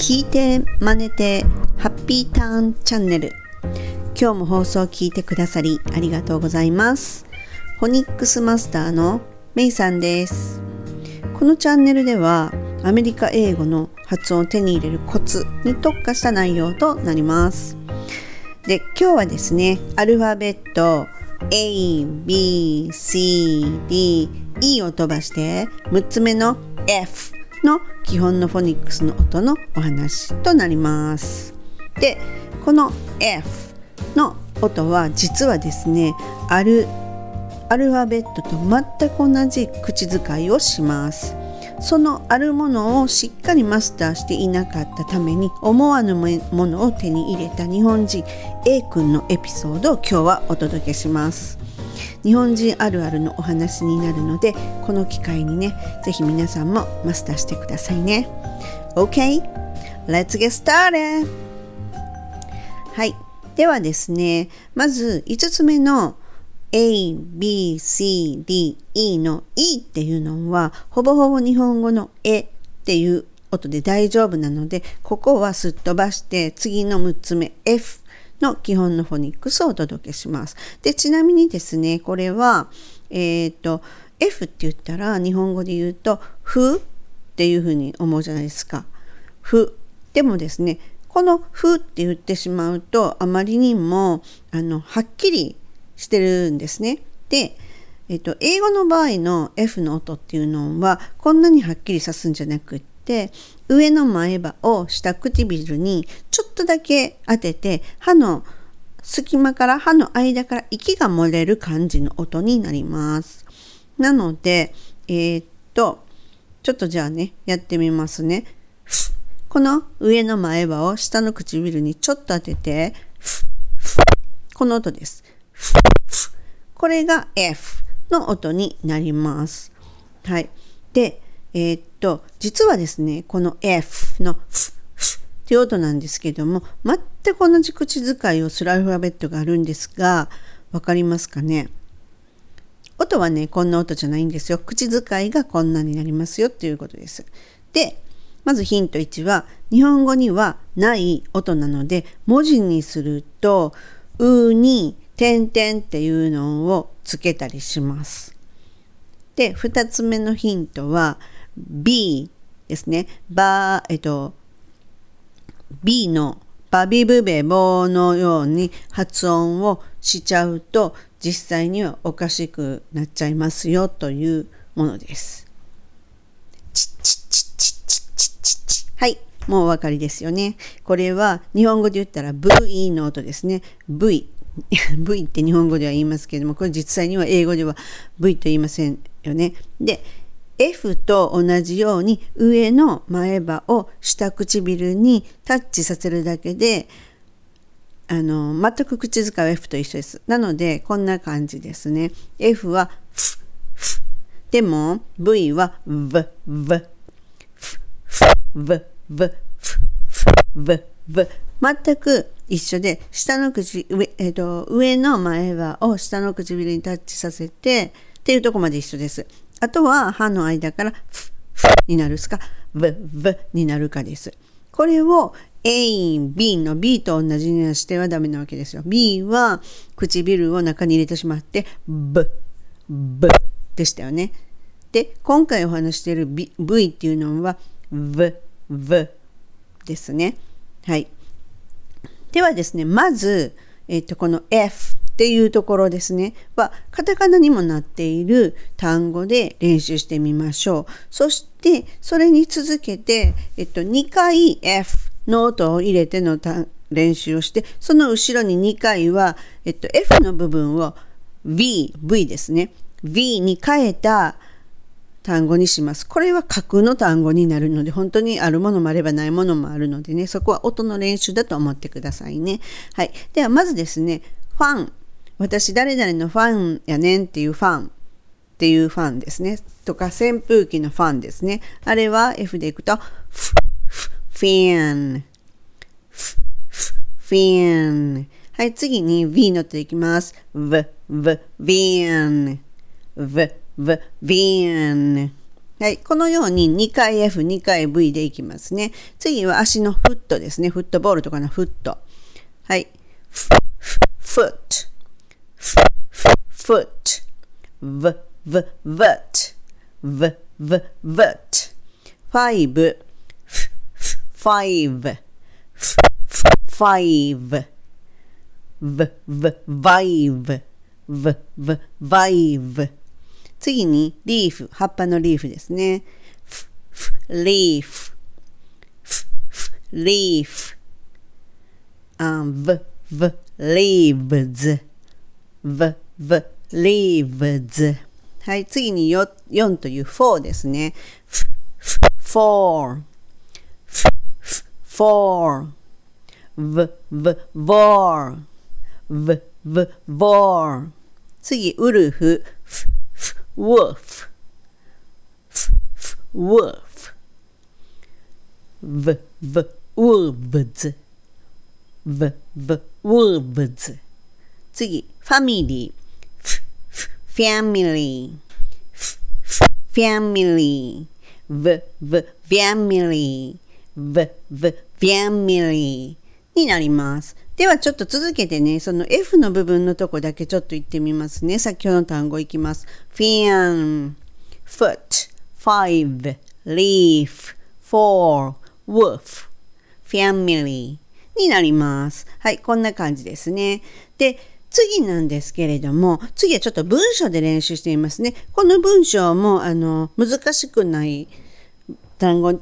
聞いて真似てハッピーターンチャンネル。今日も放送を聞いてくださりありがとうございます。フォニックスマスターのメイさんです。このチャンネルではアメリカ英語の発音を手に入れるコツに特化した内容となります。で今日はですねアルファベット A, B, C, D, E を飛ばして6つ目の F の基本のフォニックスの音のお話となります。でこの F の音は実はですねあるアルファベットと全く同じ口遣いをします。そのあるものをしっかりマスターしていなかったために思わぬものを手に入れた日本人 A 君のエピソードを今日はお届けします。日本人あるあるのお話になるのでこの機会にね是非皆さんもマスターしてくださいね。OK Let's get started. はい。ではですねまず5つ目の A, B, C, D, E の E っていうのはほぼほぼ日本語のえっていう音で大丈夫なのでここはすっ飛ばして次の6つ目 F の基本のフォニックスをお届けします。でちなみにですねこれはえっ、ー、と F って言ったら日本語で言うと「ふ」っていうふうに思うじゃないですか。ふでもですねこの「ふ」って言ってしまうとあまりにもあのはっきりしてるんですね。で、えっと、英語の場合の F の音っていうのはこんなにはっきりさすんじゃなくって上の前歯を下唇にちょっとだけ当てて歯の隙間から歯の間から息が漏れる感じの音になります。なので、えー、っと、ちょっとじゃあね、やってみますね。この上の前歯を下の唇にちょっと当てて、この音です。これが F の音になります。はい。で、えー、っと、実はですね、この F のっていう音なんですけども、全く同じ口遣いをするアルファベットがあるんですが、わかりますかね？音はね、こんな音じゃないんですよ。口遣いがこんなになりますよっていうことです。で、まずヒント1は、日本語にはない音なので、文字にすると、うに点々っていうのをつけたりします。で、2つ目のヒントは B ですね。ば、えっと、B のバビブベボのように発音をしちゃうと実際にはおかしくなっちゃいますよというものです。はい。もうお分かりですよね。これは日本語で言ったら V の音ですね。V。V って日本語では言いますけれどもこれ実際には英語では V と言いませんよね。で F と同じように上の前歯を下唇にタッチさせるだけであの全く口遣いは F と一緒です。なのでこんな感じですね。F はフフでも V は V V フフ V V フフ V V 全く一緒で下の口上,、えーと、上の前歯を下の唇にタッチさせてっていうとこまで一緒です。あとは歯の間からフフになるすかブブになるかです。これを A、B の B と同じにしてはダメなわけですよ。B は唇を中に入れてしまってブブでしたよね。で、今回お話している V, v っていうのは V、V ですね。はい。ではですね、まず、えっと、この F っていうところですね、は、カタカナにもなっている単語で練習してみましょう。そして、それに続けて、えっと、2回 F の音を入れての練習をして、その後ろに2回は、えっと、F の部分を V、V ですね。V に変えた単語にします。これは架空の単語になるので、本当にあるものもあればないものもあるのでね、そこは音の練習だと思ってくださいね。はい。では、まずですね、ファン。私、誰々のファンやねんっていうファンっていうファンですね。とか、扇風機のファンですね。あれは F でいくと、フ、フ、フィン。フ、フ、フィン。はい、次に V の音いきます。V、V、ヴィン。V、v, van。はい。このように2回 F、2回 V でいきますね。次は足のフットですね。フットボールとかのフット。はい。foot, foot, v, v, vert, v, v, vert. five, five, five, v, v, vive, v, v, vive. 次に、リーフ、葉っぱのリーフですね。リーフ、リーフ、v, v, leaves, v, v, leaves. はい、次に 4, 4という4ですね。four, four, v, v, vor, v, v, vor. 次、ウルフ、wolf, wolf, v, v, wolves, v, v, wolves 次、ファミリー、ファミリー、ファミリー、v, v, ファミリー、v, v, ファミリーになります。ではちょっと続けてね、その F の部分のとこだけちょっと言ってみますね。先ほどの単語いきます。fan, foot, five, leaf, four, wolf, family になります。はい、こんな感じですね。で、次なんですけれども、次はちょっと文章で練習してみますね。この文章も、あの、難しくない単語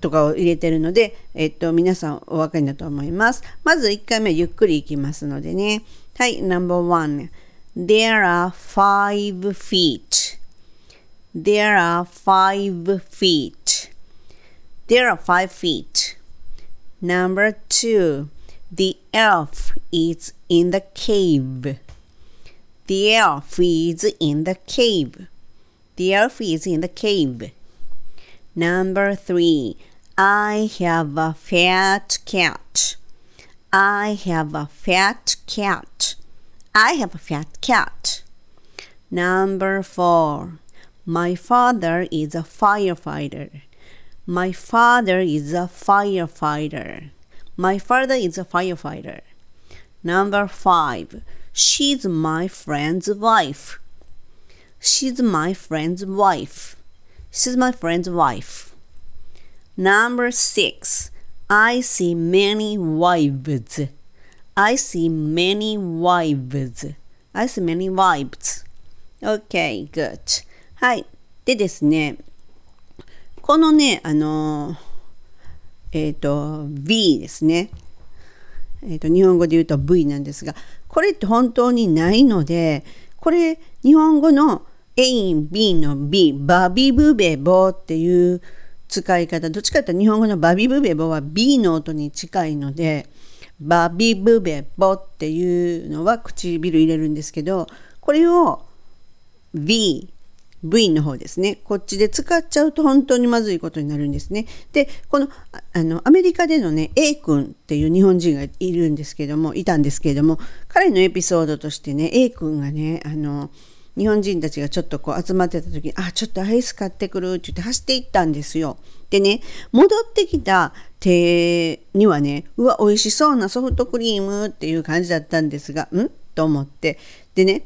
とかを入れてるので、えっと、皆さんお分かりだと思います。まず1回目ゆっくりいきますのでね。はい、No.1 There are five feet. There are five feet. There are five feet. Number two, the elf is in the cave. The elf is in the cave. The elf is in the cave. Number three, I have a fat cat. I have a fat cat. I have a fat cat. Number four, my father is a firefighter. My father is a firefighter. My father is a firefighter. Number five, she's my friend's wife. She's my friend's wife. She's my friend's wife. Number six, I see many wives. I see many wives. I see many wives. Okay, good. はい。でですね、このね、あの、えっ、ー、と、V ですね。えっ、ー、と、日本語で言うと V なんですが、これって本当にないので、これ、日本語の A、B の B、バビブベボっていう使い方どっちかというと日本語のバビブベボは B の音に近いのでバビブベボっていうのは唇入れるんですけどこれを V V の方ですね。こっちで使っちゃうと本当にまずいことになるんですね。で、この、あの、アメリカでのね、A 君っていう日本人がいるんですけども、いたんですけれども、彼のエピソードとしてね、A 君がね、あの、日本人たちがちょっとこう集まってた時に、あ、ちょっとアイス買ってくるって言って走っていったんですよ。でね、戻ってきた手にはね、うわ、美味しそうなソフトクリームっていう感じだったんですが、ん？と思って。でね、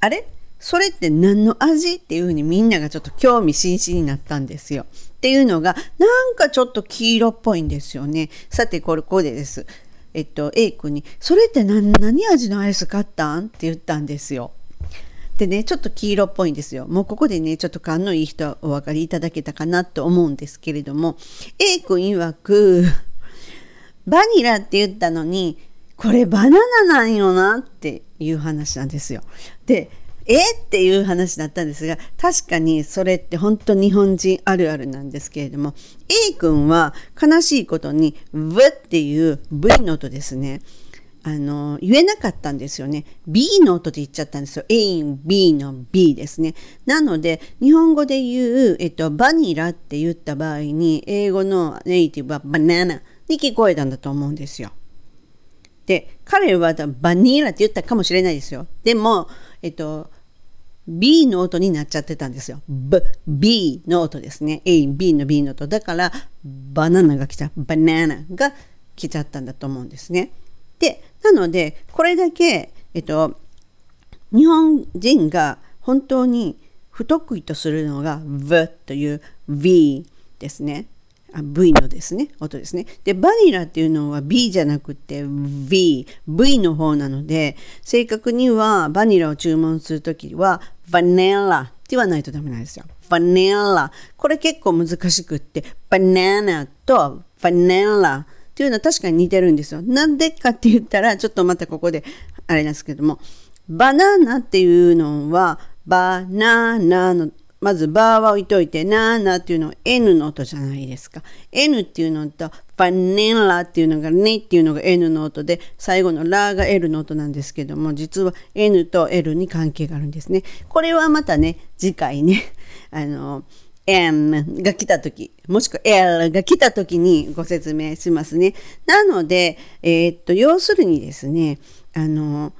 あれ？それって何の味？っていうふうにみんながちょっと興味津々になったんですよ。っていうのが、なんかちょっと黄色っぽいんですよね。さて、これ、ここでです。えっと、A 君に、それって何何味のアイス買ったん？って言ったんですよ。でね、ちょっと黄色っぽいんですよ。もうここでね、ちょっと勘のいい人はお分かりいただけたかなと思うんですけれども、A 君曰く、バニラって言ったのに、これバナナなんよなっていう話なんですよ。で、えっていう話だったんですが、確かにそれって本当日本人あるあるなんですけれども、A 君は悲しいことに、V っていう V の音ですね。あの、言えなかったんですよね。B の音で言っちゃったんですよ。A、B の B ですね。なので、日本語で言う、えっと、バニラって言った場合に、英語のネイティブはバナナに聞こえたんだと思うんですよ。で、彼はバニラって言ったかもしれないですよ。でも、えっと、B の音になっちゃってたんですよ。B、B の音ですね。A、B の B の音。だから、バナナが来ちゃう。バナナが来ちゃったんだと思うんですね。で、なので、これだけ、えっと、日本人が本当に不得意とするのが V という V ですね。V のですね、音ですね。で、バニラっていうのは B じゃなくて V、V の方なので、正確にはバニラを注文するときは、バネラって言わないとダメなんですよ。バネラ。これ結構難しくって、バナナとバネラっていうのは確かに似てるんですよ。なんでかって言ったら、ちょっとまたここで、あれなんですけども、バナナっていうのは、バナナのまずバーは置いといて、ナーナっていうのは N の音じゃないですか。N っていうのと、バネラっていうのがねっていうのが N の音で、最後のラが L の音なんですけども、実は N と L に関係があるんですね。これはまたね、次回ね、あの、N が来た時、もしくは L が来た時にご説明しますね。なので、えー、っと、要するにですね、あの、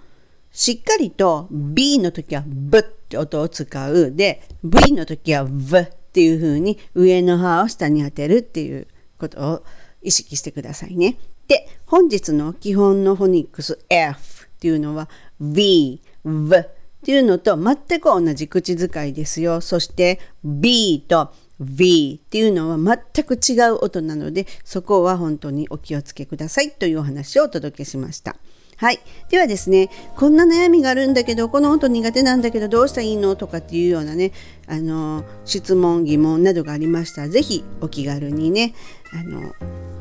しっかりと B の時は B って音を使う。で、V の時は V っていう風に上の歯を下に当てるっていうことを意識してくださいね。で、本日の基本のフォニックス F っていうのは V、V っていうのと全く同じ口使いですよ。そして B と V っていうのは全く違う音なので、そこは本当にお気をつけくださいというお話をお届けしました。はい。ではですね、こんな悩みがあるんだけど、この音苦手なんだけど、どうしたらいいのとかっていうようなね、あの、質問、疑問などがありましたら、ぜひお気軽にね、あの、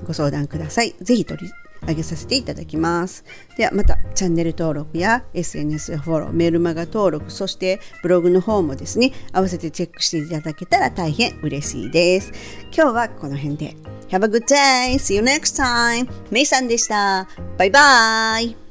ご相談ください。ぜひ取り上げさせていただきます。ではまたチャンネル登録や SNS フォロー、メールマガ登録、そしてブログの方もですね、合わせてチェックしていただけたら大変嬉しいです。今日はこの辺で。Have a good day! See you next time! メイさんでした。バイバイ